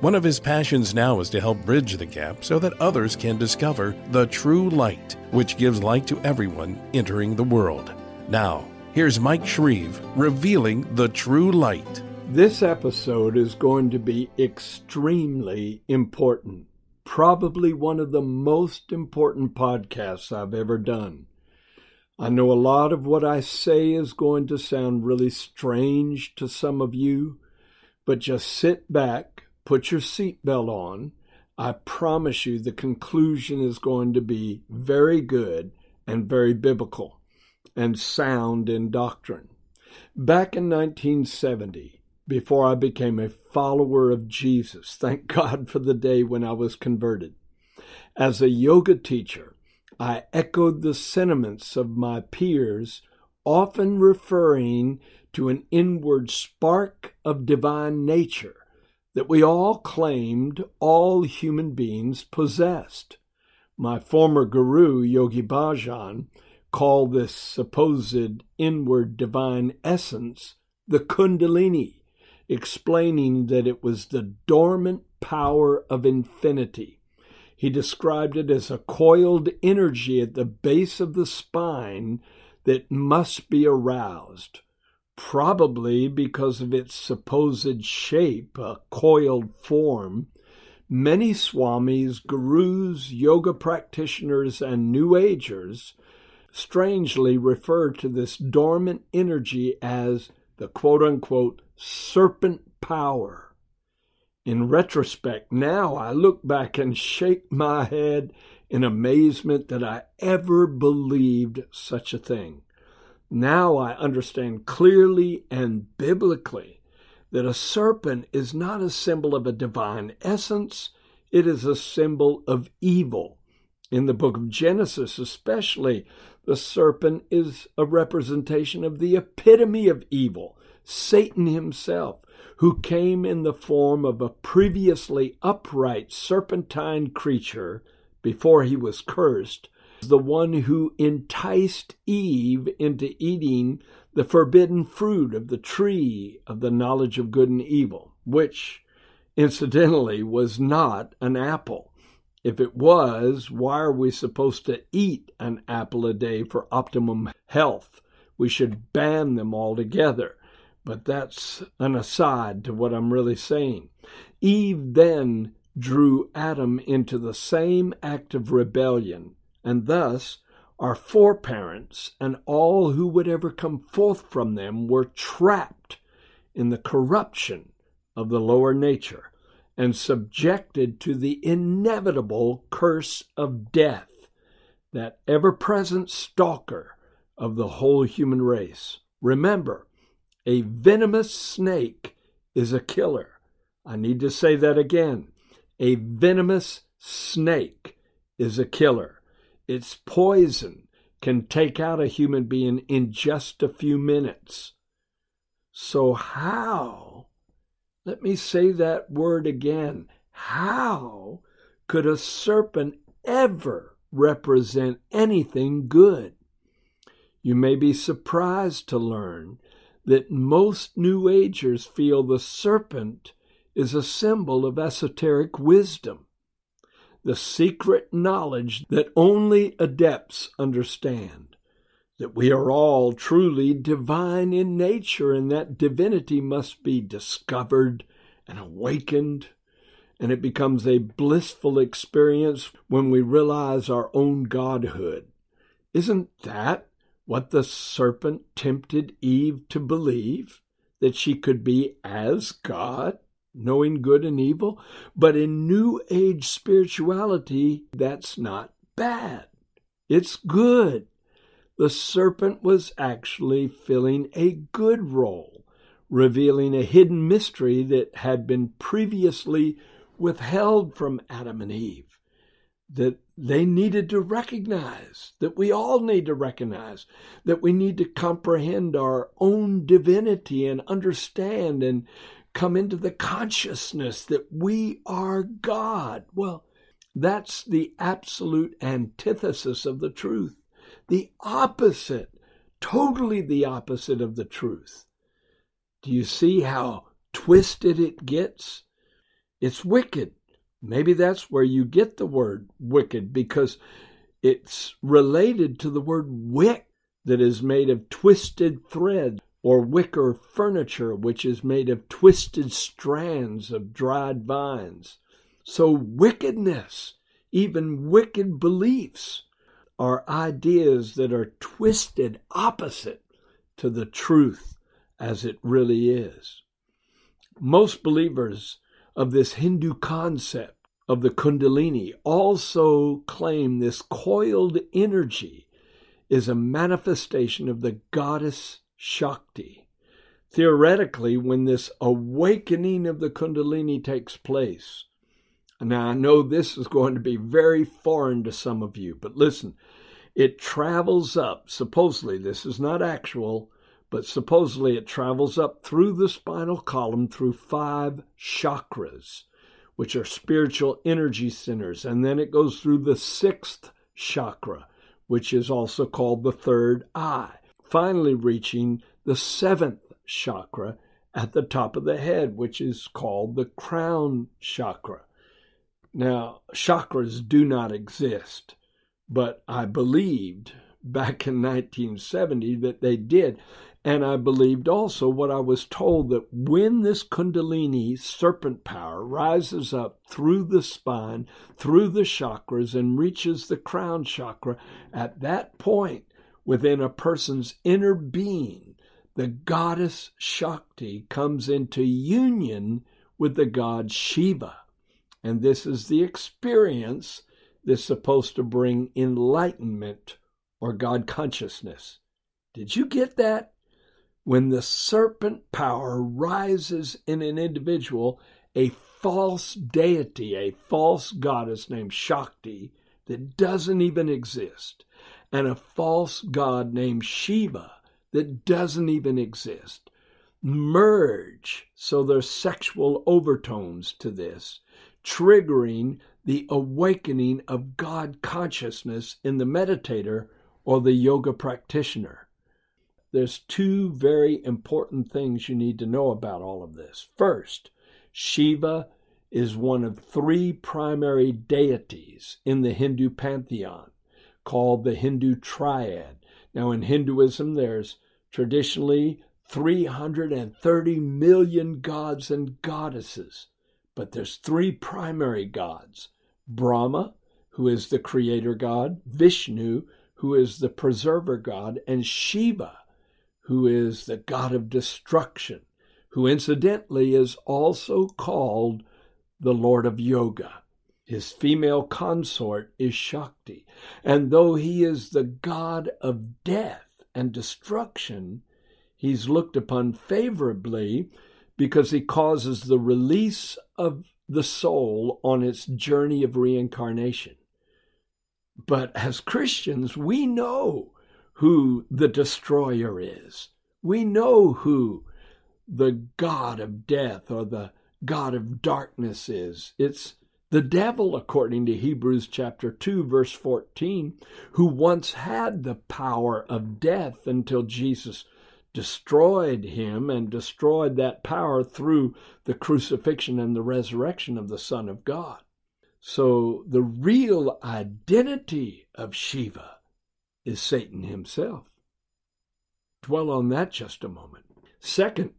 One of his passions now is to help bridge the gap so that others can discover the true light, which gives light to everyone entering the world. Now, here's Mike Shreve revealing the true light. This episode is going to be extremely important. Probably one of the most important podcasts I've ever done. I know a lot of what I say is going to sound really strange to some of you, but just sit back, Put your seatbelt on. I promise you the conclusion is going to be very good and very biblical and sound in doctrine. Back in 1970, before I became a follower of Jesus, thank God for the day when I was converted, as a yoga teacher, I echoed the sentiments of my peers, often referring to an inward spark of divine nature that we all claimed all human beings possessed. My former guru, Yogi Bhajan, called this supposed inward divine essence the Kundalini, explaining that it was the dormant power of infinity. He described it as a coiled energy at the base of the spine that must be aroused probably because of its supposed shape, a coiled form, many swamis, gurus, yoga practitioners, and New Agers strangely refer to this dormant energy as the quote unquote serpent power. In retrospect, now I look back and shake my head in amazement that I ever believed such a thing. Now I understand clearly and biblically that a serpent is not a symbol of a divine essence, it is a symbol of evil. In the book of Genesis, especially, the serpent is a representation of the epitome of evil, Satan himself, who came in the form of a previously upright serpentine creature before he was cursed the one who enticed Eve into eating the forbidden fruit of the tree of the knowledge of good and evil, which, incidentally, was not an apple. If it was, why are we supposed to eat an apple a day for optimum health? We should ban them altogether. But that's an aside to what I'm really saying. Eve then drew Adam into the same act of rebellion and thus our foreparents and all who would ever come forth from them were trapped in the corruption of the lower nature and subjected to the inevitable curse of death, that ever present stalker of the whole human race. Remember, a venomous snake is a killer. I need to say that again. A venomous snake is a killer. Its poison can take out a human being in just a few minutes. So, how, let me say that word again, how could a serpent ever represent anything good? You may be surprised to learn that most New Agers feel the serpent is a symbol of esoteric wisdom the secret knowledge that only adepts understand that we are all truly divine in nature and that divinity must be discovered and awakened. And it becomes a blissful experience when we realize our own godhood. Isn't that what the serpent tempted Eve to believe? That she could be as God? Knowing good and evil. But in New Age spirituality, that's not bad. It's good. The serpent was actually filling a good role, revealing a hidden mystery that had been previously withheld from Adam and Eve. That they needed to recognize, that we all need to recognize, that we need to comprehend our own divinity and understand and come into the consciousness that we are God. Well, that's the absolute antithesis of the truth, the opposite, totally the opposite of the truth. Do you see how twisted it gets? It's wicked. Maybe that's where you get the word wicked because it's related to the word wick that is made of twisted thread or wicker furniture, which is made of twisted strands of dried vines. So, wickedness, even wicked beliefs, are ideas that are twisted opposite to the truth as it really is. Most believers of this Hindu concept of the Kundalini also claim this coiled energy is a manifestation of the goddess Shakti. Theoretically, when this awakening of the Kundalini takes place, now I know this is going to be very foreign to some of you, but listen, it travels up, supposedly, this is not actual, but supposedly it travels up through the spinal column through five chakras, which are spiritual energy centers. And then it goes through the sixth chakra, which is also called the third eye, finally reaching the seventh chakra at the top of the head, which is called the crown chakra. Now, chakras do not exist, but I believed back in 1970 that they did. And I believed also what I was told that when this Kundalini serpent power rises up through the spine, through the chakras, and reaches the crown chakra, at that point within a person's inner being, the goddess Shakti comes into union with the god Shiva. And this is the experience that's supposed to bring enlightenment or God consciousness. Did you get that? When the serpent power rises in an individual, a false deity, a false goddess named Shakti that doesn't even exist, and a false god named Shiva that doesn't even exist merge. So there's sexual overtones to this, triggering the awakening of God consciousness in the meditator or the yoga practitioner. There's two very important things you need to know about all of this. First, Shiva is one of three primary deities in the Hindu pantheon called the Hindu triad. Now, in Hinduism, there's traditionally 330 million gods and goddesses, but there's three primary gods Brahma, who is the creator god, Vishnu, who is the preserver god, and Shiva, who is the god of destruction, who incidentally is also called the Lord of Yoga. His female consort is Shakti, and though he is the god of death and destruction, he's looked upon favorably because he causes the release of the soul on its journey of reincarnation. But as Christians, we know who the destroyer is. We know who the God of death or the God of darkness is. It's the devil, according to Hebrews chapter 2, verse 14, who once had the power of death until Jesus destroyed him and destroyed that power through the crucifixion and the resurrection of the Son of God. So the real identity of Shiva is Satan himself. Dwell on that just a moment. Second,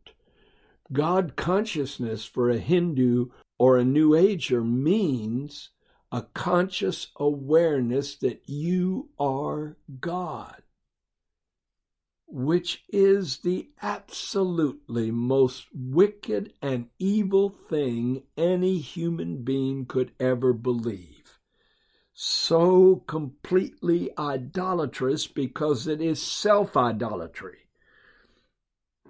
God consciousness for a Hindu or a New Ager means a conscious awareness that you are God which is the absolutely most wicked and evil thing any human being could ever believe. So completely idolatrous because it is self idolatry.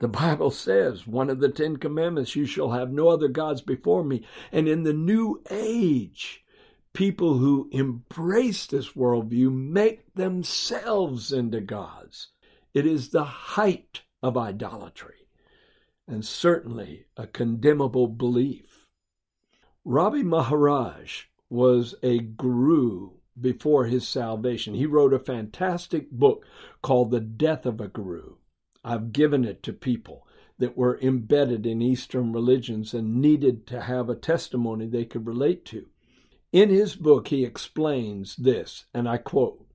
The Bible says, one of the Ten Commandments, you shall have no other gods before me. And in the New Age, people who embrace this worldview make themselves into gods. It is the height of idolatry and certainly a condemnable belief. Ravi Maharaj was a guru before his salvation. He wrote a fantastic book called The Death of a Guru. I've given it to people that were embedded in Eastern religions and needed to have a testimony they could relate to. In his book, he explains this, and I quote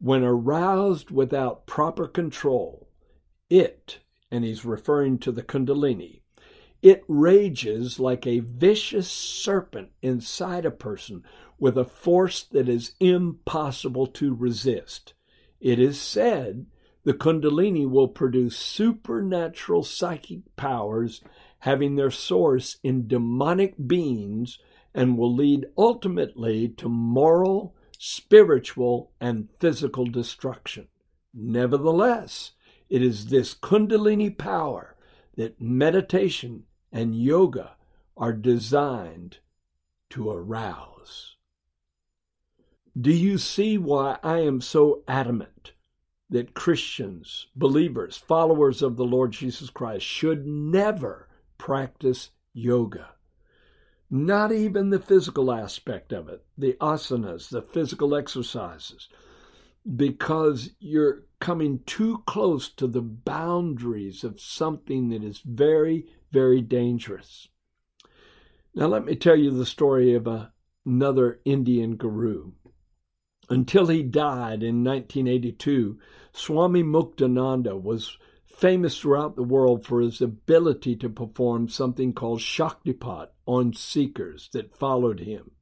When aroused without proper control, it, and he's referring to the Kundalini, it rages like a vicious serpent inside a person with a force that is impossible to resist. It is said the Kundalini will produce supernatural psychic powers having their source in demonic beings and will lead ultimately to moral, spiritual, and physical destruction. Nevertheless, it is this Kundalini power that meditation and yoga are designed to arouse. Do you see why I am so adamant that Christians, believers, followers of the Lord Jesus Christ should never practice yoga? not even the physical aspect of it, the asanas, the physical exercises, because you're coming too close to the boundaries of something that is very, very dangerous. Now, let me tell you the story of a, another Indian guru. Until he died in 1982, Swami Muktananda was famous throughout the world for his ability to perform something called Shaktipat on seekers that followed him.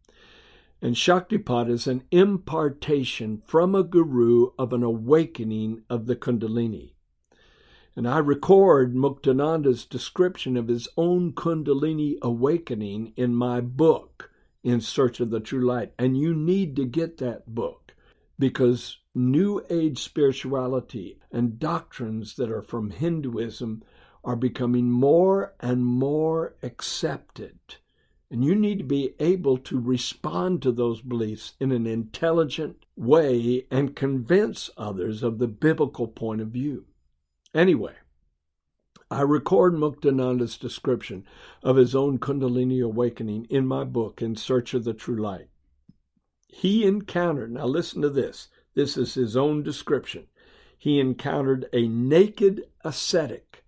And Shaktipat is an impartation from a guru of an awakening of the Kundalini. And I record Muktananda's description of his own Kundalini awakening in my book, In Search of the True Light. And you need to get that book because New Age spirituality and doctrines that are from Hinduism are becoming more and more accepted. And you need to be able to respond to those beliefs in an intelligent way and convince others of the biblical point of view. Anyway, I record Muktananda's description of his own Kundalini awakening in my book, In Search of the True Light. He encountered, now listen to this, this is his own description. He encountered a naked ascetic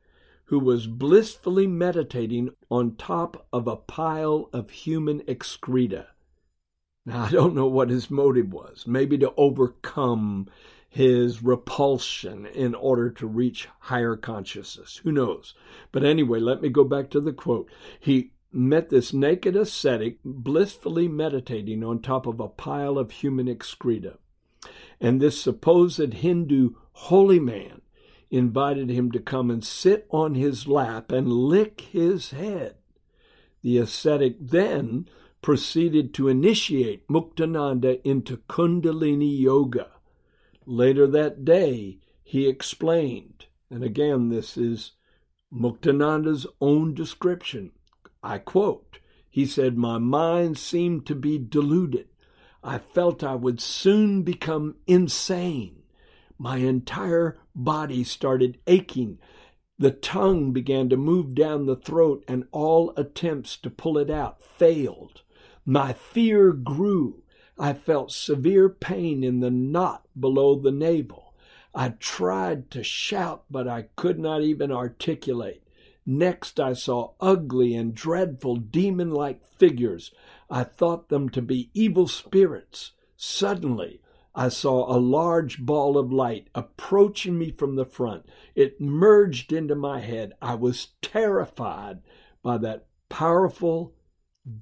who was blissfully meditating on top of a pile of human excreta. Now, I don't know what his motive was. Maybe to overcome his repulsion in order to reach higher consciousness. Who knows? But anyway, let me go back to the quote. He met this naked ascetic blissfully meditating on top of a pile of human excreta. And this supposed Hindu holy man invited him to come and sit on his lap and lick his head. The ascetic then proceeded to initiate Muktananda into Kundalini Yoga. Later that day, he explained, and again, this is Muktananda's own description. I quote, he said, My mind seemed to be deluded. I felt I would soon become insane. My entire body started aching. The tongue began to move down the throat, and all attempts to pull it out failed. My fear grew. I felt severe pain in the knot below the navel. I tried to shout, but I could not even articulate. Next, I saw ugly and dreadful demon like figures. I thought them to be evil spirits. Suddenly, I saw a large ball of light approaching me from the front. It merged into my head. I was terrified by that powerful,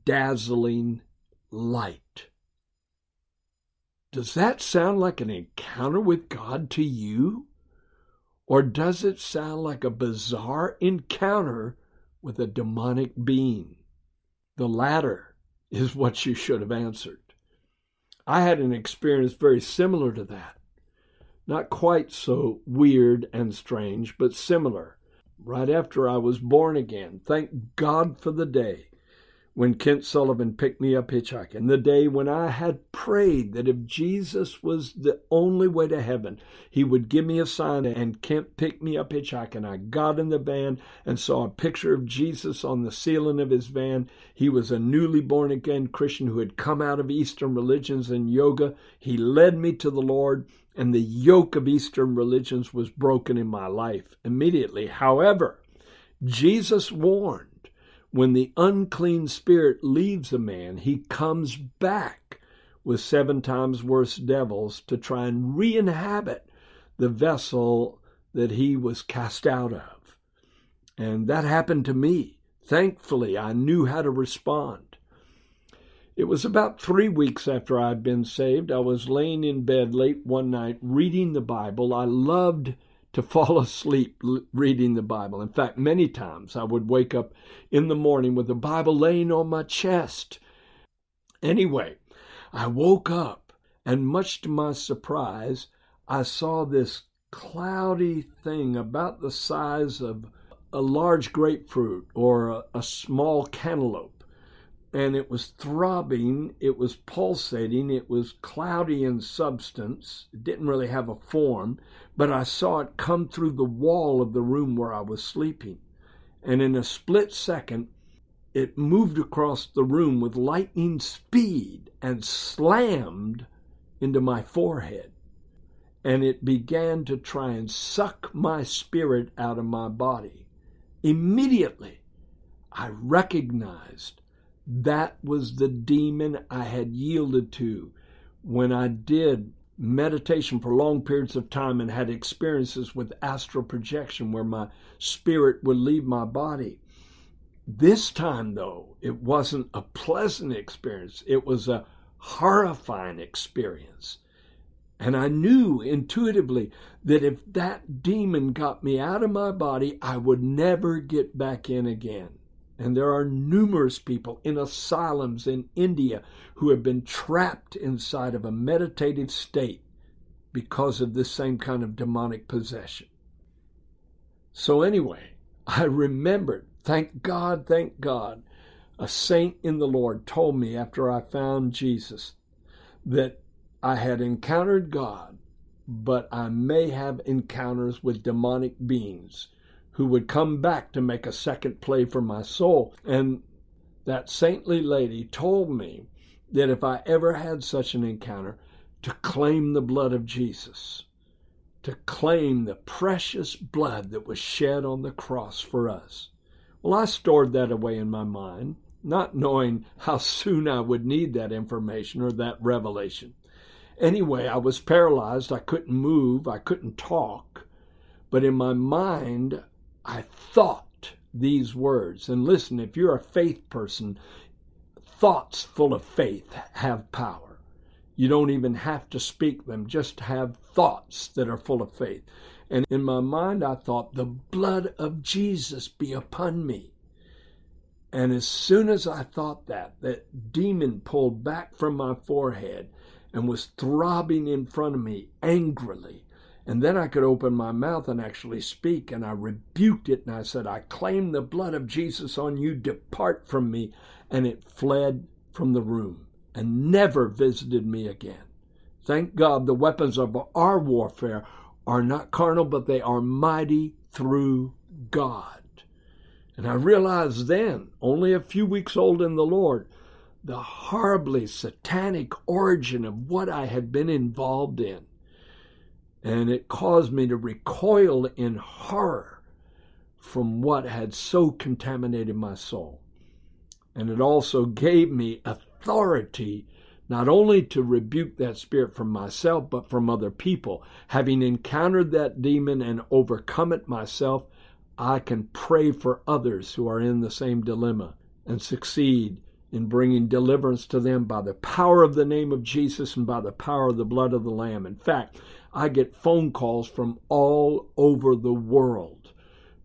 dazzling light. Does that sound like an encounter with God to you? Or does it sound like a bizarre encounter with a demonic being? The latter is what you should have answered. I had an experience very similar to that. Not quite so weird and strange, but similar. Right after I was born again, thank God for the day when Kent Sullivan picked me up hitchhiking, the day when I had prayed that if Jesus was the only way to heaven, he would give me a sign and Kent picked me up hitchhiking. I got in the van and saw a picture of Jesus on the ceiling of his van. He was a newly born again Christian who had come out of Eastern religions and yoga. He led me to the Lord and the yoke of Eastern religions was broken in my life immediately. However, Jesus warned when the unclean spirit leaves a man, he comes back with seven times worse devils to try and re inhabit the vessel that he was cast out of. And that happened to me. Thankfully, I knew how to respond. It was about three weeks after I'd been saved. I was laying in bed late one night reading the Bible. I loved to fall asleep reading the Bible. In fact, many times I would wake up in the morning with the Bible laying on my chest. Anyway, I woke up, and much to my surprise, I saw this cloudy thing about the size of a large grapefruit or a, a small cantaloupe and it was throbbing, it was pulsating, it was cloudy in substance, it didn't really have a form, but I saw it come through the wall of the room where I was sleeping. And in a split second, it moved across the room with lightning speed and slammed into my forehead. And it began to try and suck my spirit out of my body. Immediately, I recognized that was the demon I had yielded to when I did meditation for long periods of time and had experiences with astral projection where my spirit would leave my body. This time, though, it wasn't a pleasant experience, it was a horrifying experience. And I knew intuitively that if that demon got me out of my body, I would never get back in again. And there are numerous people in asylums in India who have been trapped inside of a meditative state because of this same kind of demonic possession. So, anyway, I remembered, thank God, thank God, a saint in the Lord told me after I found Jesus that I had encountered God, but I may have encounters with demonic beings who would come back to make a second play for my soul. And that saintly lady told me that if I ever had such an encounter, to claim the blood of Jesus, to claim the precious blood that was shed on the cross for us. Well, I stored that away in my mind, not knowing how soon I would need that information or that revelation. Anyway, I was paralyzed. I couldn't move. I couldn't talk. But in my mind, I thought these words. And listen, if you're a faith person, thoughts full of faith have power. You don't even have to speak them, just have thoughts that are full of faith. And in my mind, I thought, the blood of Jesus be upon me. And as soon as I thought that, that demon pulled back from my forehead and was throbbing in front of me angrily. And then I could open my mouth and actually speak. And I rebuked it and I said, I claim the blood of Jesus on you. Depart from me. And it fled from the room and never visited me again. Thank God the weapons of our warfare are not carnal, but they are mighty through God. And I realized then, only a few weeks old in the Lord, the horribly satanic origin of what I had been involved in and it caused me to recoil in horror from what had so contaminated my soul. And it also gave me authority not only to rebuke that spirit from myself, but from other people. Having encountered that demon and overcome it myself, I can pray for others who are in the same dilemma and succeed in bringing deliverance to them by the power of the name of Jesus and by the power of the blood of the Lamb. In fact, I get phone calls from all over the world.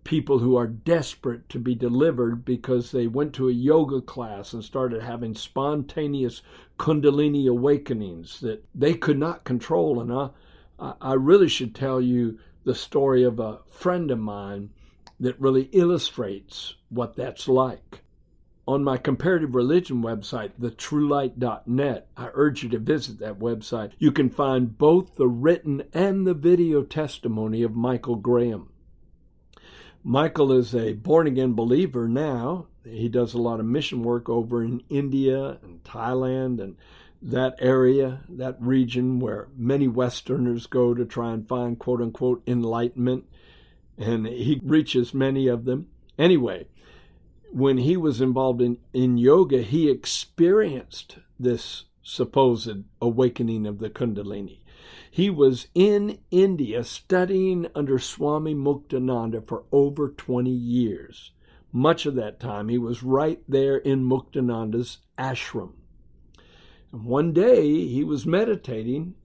People who are desperate to be delivered because they went to a yoga class and started having spontaneous Kundalini awakenings that they could not control. And I, I really should tell you the story of a friend of mine that really illustrates what that's like. On my comparative religion website, thetruelight.net. I urge you to visit that website. You can find both the written and the video testimony of Michael Graham. Michael is a born again believer now. He does a lot of mission work over in India and Thailand and that area, that region where many Westerners go to try and find quote unquote enlightenment. And he reaches many of them. Anyway, when he was involved in, in yoga, he experienced this supposed awakening of the Kundalini. He was in India studying under Swami Muktananda for over 20 years. Much of that time, he was right there in Muktananda's ashram. And one day, he was meditating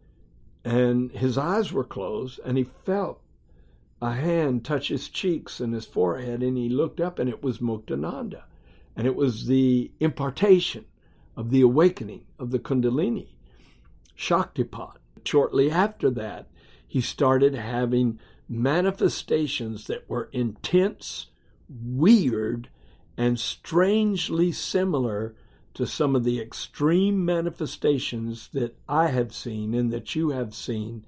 and his eyes were closed, and he felt a hand touch his cheeks and his forehead, and he looked up, and it was Muktananda. And it was the impartation of the awakening of the Kundalini, Shaktipat. Shortly after that, he started having manifestations that were intense, weird, and strangely similar to some of the extreme manifestations that I have seen and that you have seen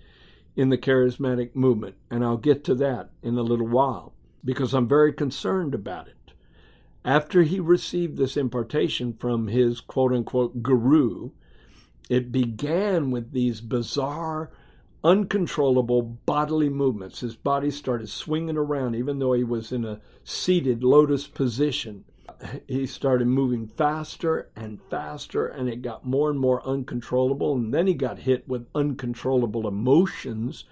in the charismatic movement. And I'll get to that in a little while because I'm very concerned about it. After he received this impartation from his quote unquote guru, it began with these bizarre, uncontrollable bodily movements. His body started swinging around, even though he was in a seated lotus position he started moving faster and faster, and it got more and more uncontrollable. And then he got hit with uncontrollable emotions,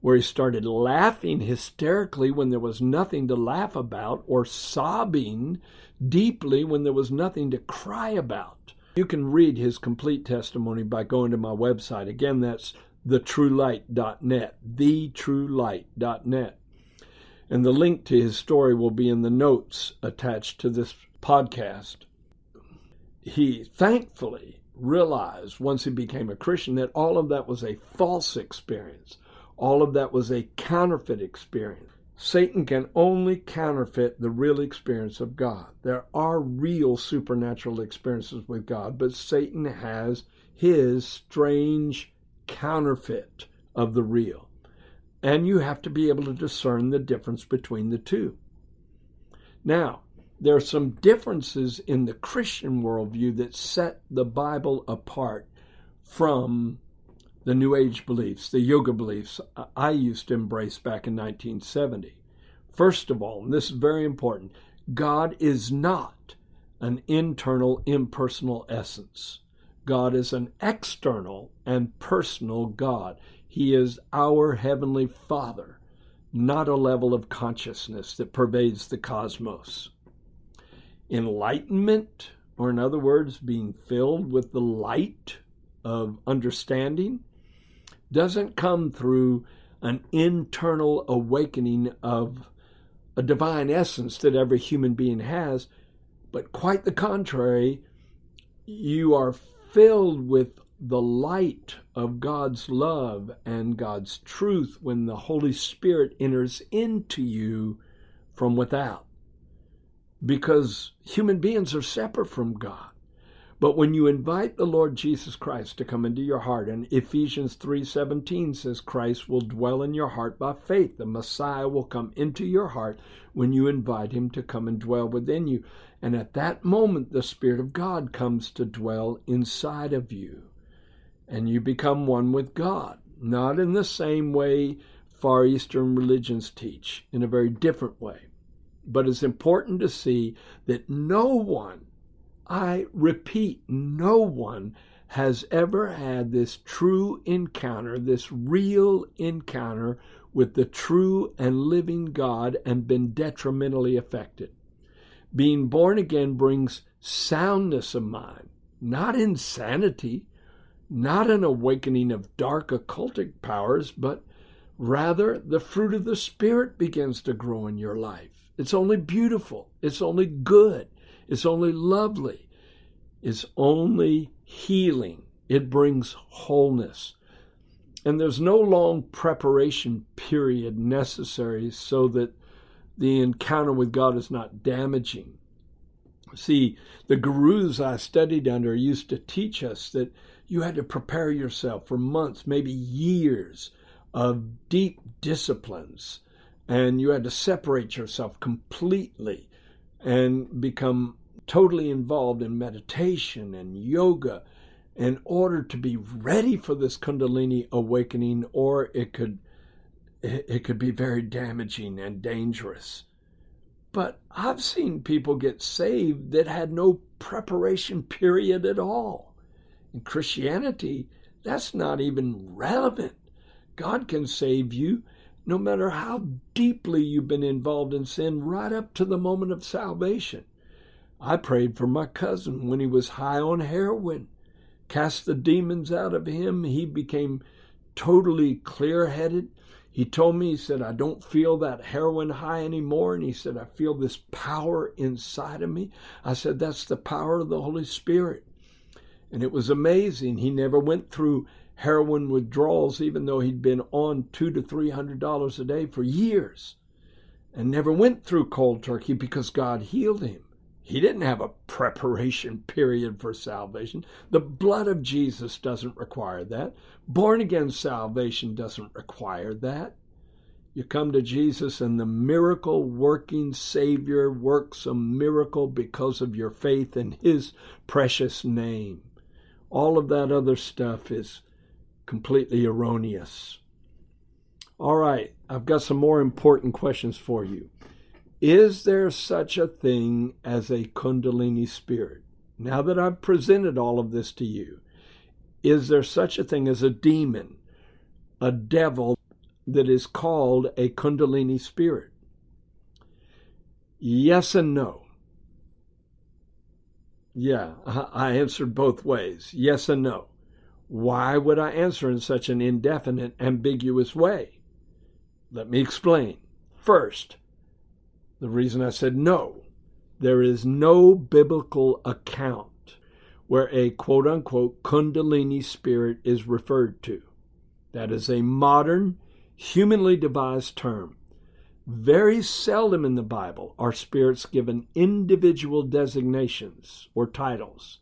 where he started laughing hysterically when there was nothing to laugh about, or sobbing deeply when there was nothing to cry about. You can read his complete testimony by going to my website. Again, that's thetruelight.net, thetruelight.net. And the link to his story will be in the notes attached to this podcast. He thankfully realized once he became a Christian that all of that was a false experience. All of that was a counterfeit experience. Satan can only counterfeit the real experience of God. There are real supernatural experiences with God, but Satan has his strange counterfeit of the real. And you have to be able to discern the difference between the two. Now, there are some differences in the Christian worldview that set the Bible apart from the New Age beliefs, the yoga beliefs I used to embrace back in 1970. First of all, and this is very important, God is not an internal, impersonal essence. God is an external and personal God. He is our Heavenly Father, not a level of consciousness that pervades the cosmos. Enlightenment, or in other words, being filled with the light of understanding, doesn't come through an internal awakening of a divine essence that every human being has, but quite the contrary, you are filled with the light of God's love and God's truth when the Holy Spirit enters into you from without. Because human beings are separate from God. But when you invite the Lord Jesus Christ to come into your heart, and Ephesians 3:17 says Christ will dwell in your heart by faith. The Messiah will come into your heart when you invite him to come and dwell within you. And at that moment the Spirit of God comes to dwell inside of you and you become one with God. Not in the same way Far Eastern religions teach, in a very different way. But it's important to see that no one, I repeat, no one has ever had this true encounter, this real encounter with the true and living God and been detrimentally affected. Being born again brings soundness of mind, not insanity, not an awakening of dark occultic powers, but rather the fruit of the Spirit begins to grow in your life. It's only beautiful, it's only good, it's only lovely, it's only healing. It brings wholeness. And there's no long preparation period necessary so that the encounter with God is not damaging. See, the gurus I studied under used to teach us that you had to prepare yourself for months, maybe years of deep disciplines, and you had to separate yourself completely and become totally involved in meditation and yoga in order to be ready for this kundalini awakening or it could it could be very damaging and dangerous but I've seen people get saved that had no preparation period at all. In Christianity, that's not even relevant. God can save you no matter how deeply you've been involved in sin, right up to the moment of salvation. I prayed for my cousin when he was high on heroin, cast the demons out of him. He became totally clear headed, he told me, he said, I don't feel that heroin high anymore. And he said, I feel this power inside of me. I said, That's the power of the Holy Spirit. And it was amazing. He never went through heroin withdrawals, even though he'd been on two to three hundred dollars a day for years, and never went through cold turkey because God healed him. He didn't have a preparation period for salvation. The blood of Jesus doesn't require that. Born again salvation doesn't require that. You come to Jesus, and the miracle working Savior works a miracle because of your faith in His precious name. All of that other stuff is completely erroneous. All right, I've got some more important questions for you. Is there such a thing as a Kundalini spirit? Now that I've presented all of this to you, is there such a thing as a demon, a devil that is called a Kundalini spirit? Yes and no. Yeah, I answered both ways yes and no. Why would I answer in such an indefinite, ambiguous way? Let me explain. First, the reason I said no, there is no biblical account where a quote unquote Kundalini spirit is referred to. That is a modern, humanly devised term. Very seldom in the Bible are spirits given individual designations or titles.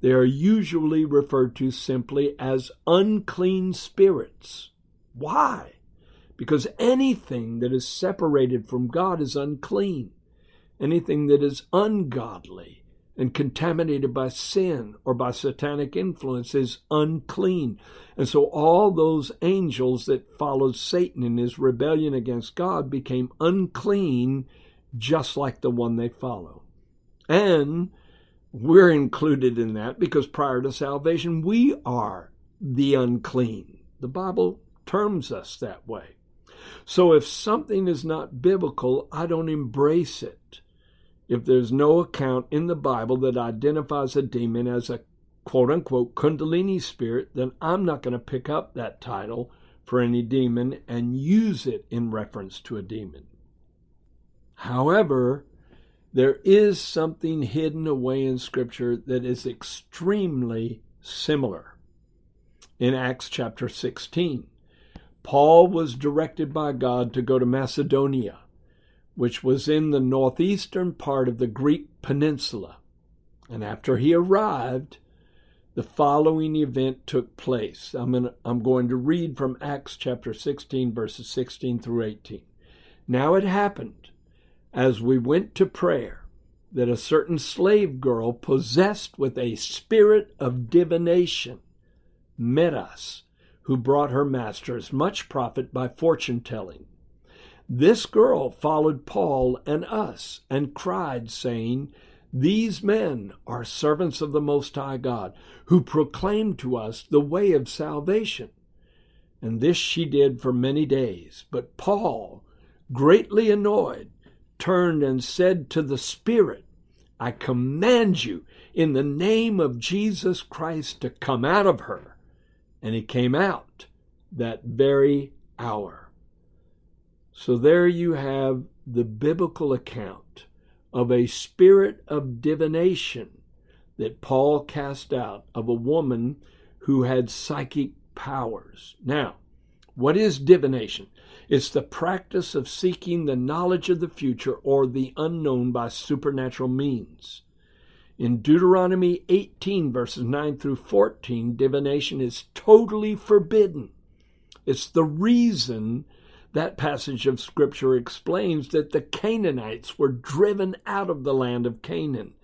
They are usually referred to simply as unclean spirits. Why? because anything that is separated from God is unclean. Anything that is ungodly and contaminated by sin or by satanic influence is unclean. And so all those angels that followed Satan in his rebellion against God became unclean just like the one they follow. And we're included in that because prior to salvation, we are the unclean. The Bible terms us that way. So if something is not biblical, I don't embrace it. If there's no account in the Bible that identifies a demon as a quote unquote Kundalini spirit, then I'm not going to pick up that title for any demon and use it in reference to a demon. However, there is something hidden away in Scripture that is extremely similar. In Acts chapter 16, Paul was directed by God to go to Macedonia, which was in the northeastern part of the Greek peninsula. And after he arrived, the following event took place. I'm, I'm going to read from Acts chapter 16, verses 16 through 18. Now it happened, as we went to prayer, that a certain slave girl possessed with a spirit of divination met us who brought her masters much profit by fortune telling. This girl followed Paul and us and cried, saying, These men are servants of the Most High God, who proclaim to us the way of salvation. And this she did for many days. But Paul, greatly annoyed, turned and said to the Spirit, I command you in the name of Jesus Christ to come out of her and he came out that very hour. So there you have the biblical account of a spirit of divination that Paul cast out of a woman who had psychic powers. Now, what is divination? It's the practice of seeking the knowledge of the future or the unknown by supernatural means. In Deuteronomy 18, verses 9 through 14, divination is totally forbidden. It's the reason that passage of Scripture explains that the Canaanites were driven out of the land of Canaan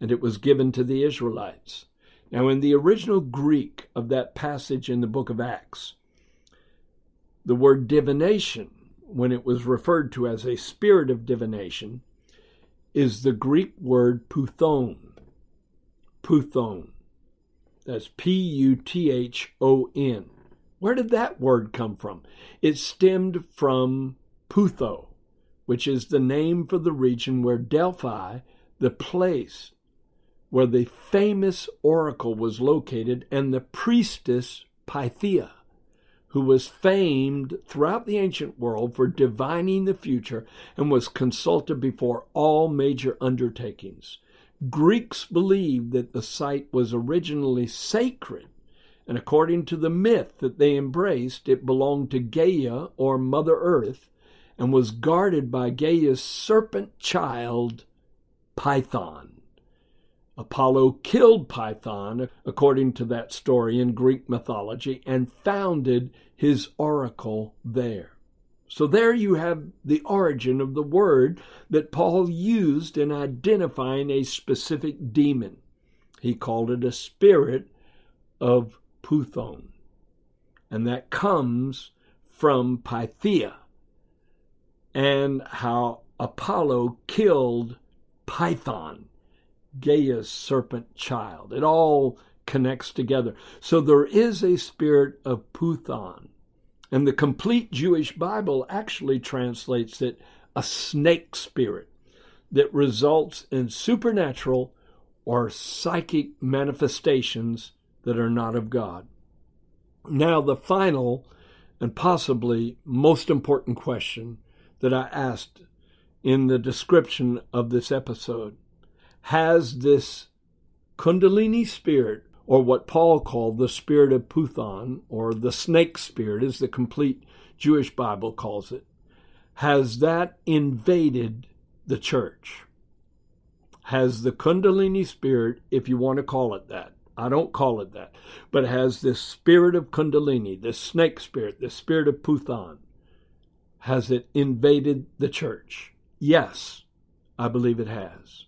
and it was given to the Israelites. Now, in the original Greek of that passage in the book of Acts, the word divination, when it was referred to as a spirit of divination, is the Greek word puthon. Puthon. That's P U T H O N. Where did that word come from? It stemmed from Putho, which is the name for the region where Delphi, the place where the famous oracle was located, and the priestess Pythia, who was famed throughout the ancient world for divining the future and was consulted before all major undertakings. Greeks believed that the site was originally sacred, and according to the myth that they embraced, it belonged to Gaia or Mother Earth and was guarded by Gaia's serpent child, Python. Apollo killed Python, according to that story in Greek mythology, and founded his oracle there. So there you have the origin of the word that Paul used in identifying a specific demon. He called it a spirit of Puthon. And that comes from Pythia and how Apollo killed Python Gaia's serpent child. It all connects together. So there is a spirit of Puthon. And the complete Jewish Bible actually translates it a snake spirit that results in supernatural or psychic manifestations that are not of God. Now, the final and possibly most important question that I asked in the description of this episode has this Kundalini spirit, or what Paul called the spirit of Puthon, or the snake spirit, as the complete Jewish Bible calls it, has that invaded the church? Has the Kundalini spirit, if you want to call it that, I don't call it that, but has this spirit of Kundalini, this snake spirit, this spirit of Puthon. has it invaded the church? Yes, I believe it has.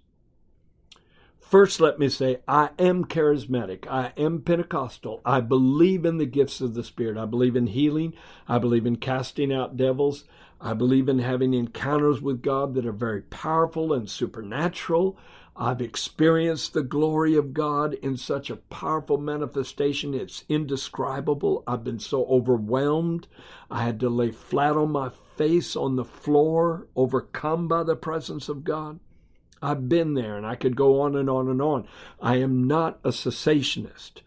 First, let me say, I am charismatic. I am Pentecostal. I believe in the gifts of the Spirit. I believe in healing. I believe in casting out devils. I believe in having encounters with God that are very powerful and supernatural. I've experienced the glory of God in such a powerful manifestation. It's indescribable. I've been so overwhelmed. I had to lay flat on my face on the floor, overcome by the presence of God. I've been there and I could go on and on and on. I am not a cessationist.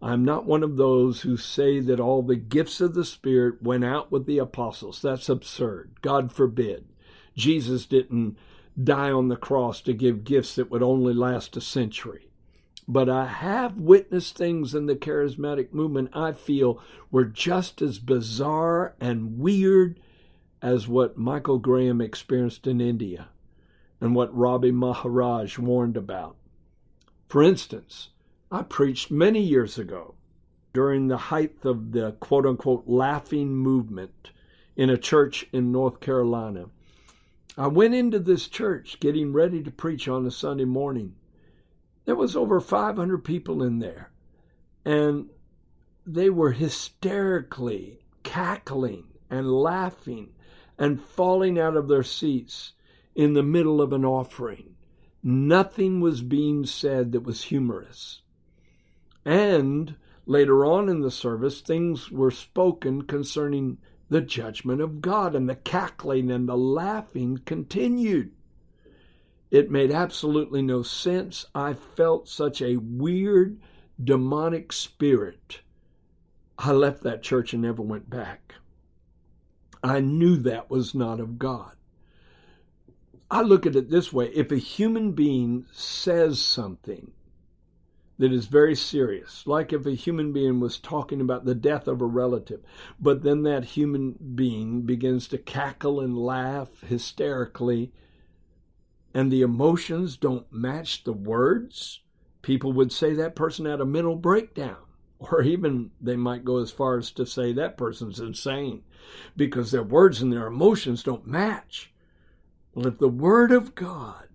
I'm not one of those who say that all the gifts of the Spirit went out with the apostles. That's absurd. God forbid. Jesus didn't die on the cross to give gifts that would only last a century. But I have witnessed things in the charismatic movement I feel were just as bizarre and weird as what Michael Graham experienced in India and what Rabi Maharaj warned about. For instance, I preached many years ago during the height of the quote unquote laughing movement in a church in North Carolina. I went into this church getting ready to preach on a Sunday morning. There was over 500 people in there, and they were hysterically cackling and laughing and falling out of their seats in the middle of an offering. Nothing was being said that was humorous. And later on in the service, things were spoken concerning the judgment of God, and the cackling and the laughing continued. It made absolutely no sense. I felt such a weird, demonic spirit. I left that church and never went back. I knew that was not of God. I look at it this way if a human being says something that is very serious, like if a human being was talking about the death of a relative, but then that human being begins to cackle and laugh hysterically, and the emotions don't match the words, people would say that person had a mental breakdown. Or even they might go as far as to say that person's insane because their words and their emotions don't match. Well, if the Word of God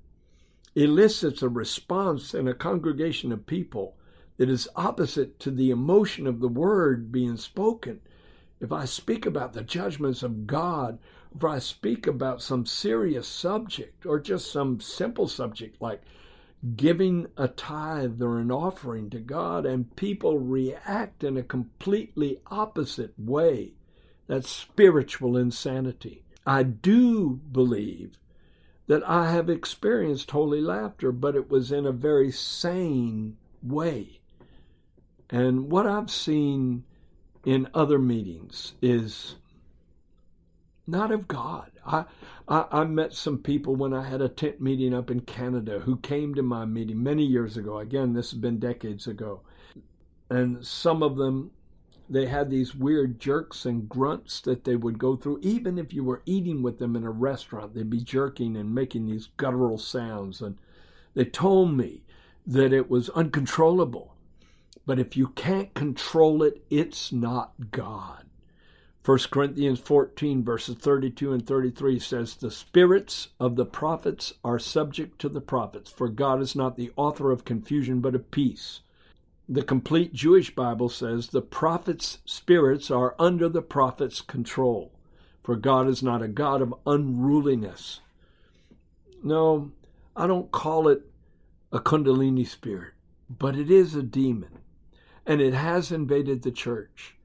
elicits a response in a congregation of people that is opposite to the emotion of the Word being spoken, if I speak about the judgments of God, if I speak about some serious subject or just some simple subject like giving a tithe or an offering to God, and people react in a completely opposite way, that's spiritual insanity. I do believe that I have experienced holy laughter, but it was in a very sane way. And what I've seen in other meetings is not of God. I, I, I met some people when I had a tent meeting up in Canada who came to my meeting many years ago. Again, this has been decades ago. And some of them, they had these weird jerks and grunts that they would go through. Even if you were eating with them in a restaurant, they'd be jerking and making these guttural sounds. And they told me that it was uncontrollable. But if you can't control it, it's not God. 1 Corinthians 14, verses 32 and 33 says, The spirits of the prophets are subject to the prophets, for God is not the author of confusion, but of peace. The complete Jewish Bible says, The prophets' spirits are under the prophets' control, for God is not a God of unruliness. No, I don't call it a Kundalini spirit, but it is a demon and it has invaded the church.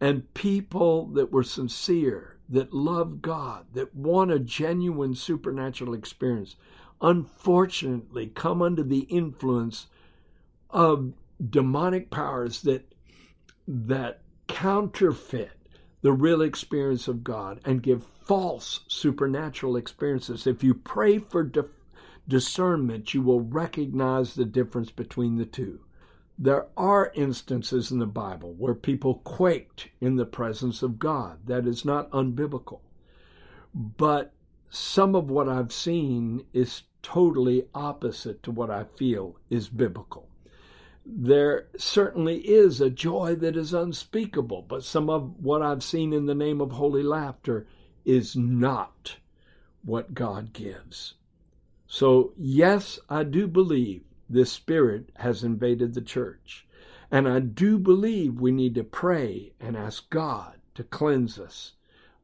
And people that were sincere, that love God, that want a genuine supernatural experience, unfortunately come under the influence of demonic powers that that counterfeit the real experience of God and give false supernatural experiences. If you pray for di- discernment, you will recognize the difference between the two. There are instances in the Bible where people quaked in the presence of God. That is not unbiblical. But some of what I've seen is totally opposite to what I feel is biblical. There certainly is a joy that is unspeakable, but some of what I've seen in the name of holy laughter is not what God gives. So, yes, I do believe this spirit has invaded the church. And I do believe we need to pray and ask God to cleanse us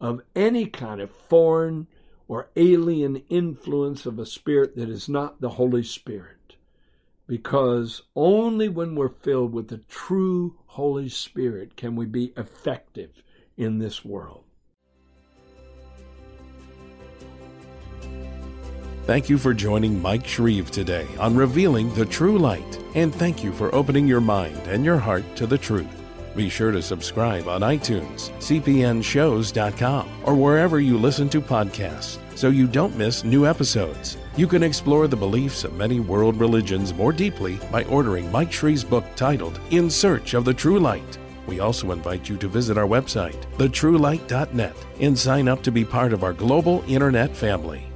of any kind of foreign or alien influence of a spirit that is not the Holy Spirit. Because only when we're filled with the true Holy Spirit can we be effective in this world. Thank you for joining Mike Shreve today on Revealing the True Light, and thank you for opening your mind and your heart to the truth. Be sure to subscribe on iTunes, cpnshows.com, or wherever you listen to podcasts so you don't miss new episodes. You can explore the beliefs of many world religions more deeply by ordering Mike Shreve's book titled In Search of the True Light. We also invite you to visit our website, thetruelight.net, and sign up to be part of our global internet family.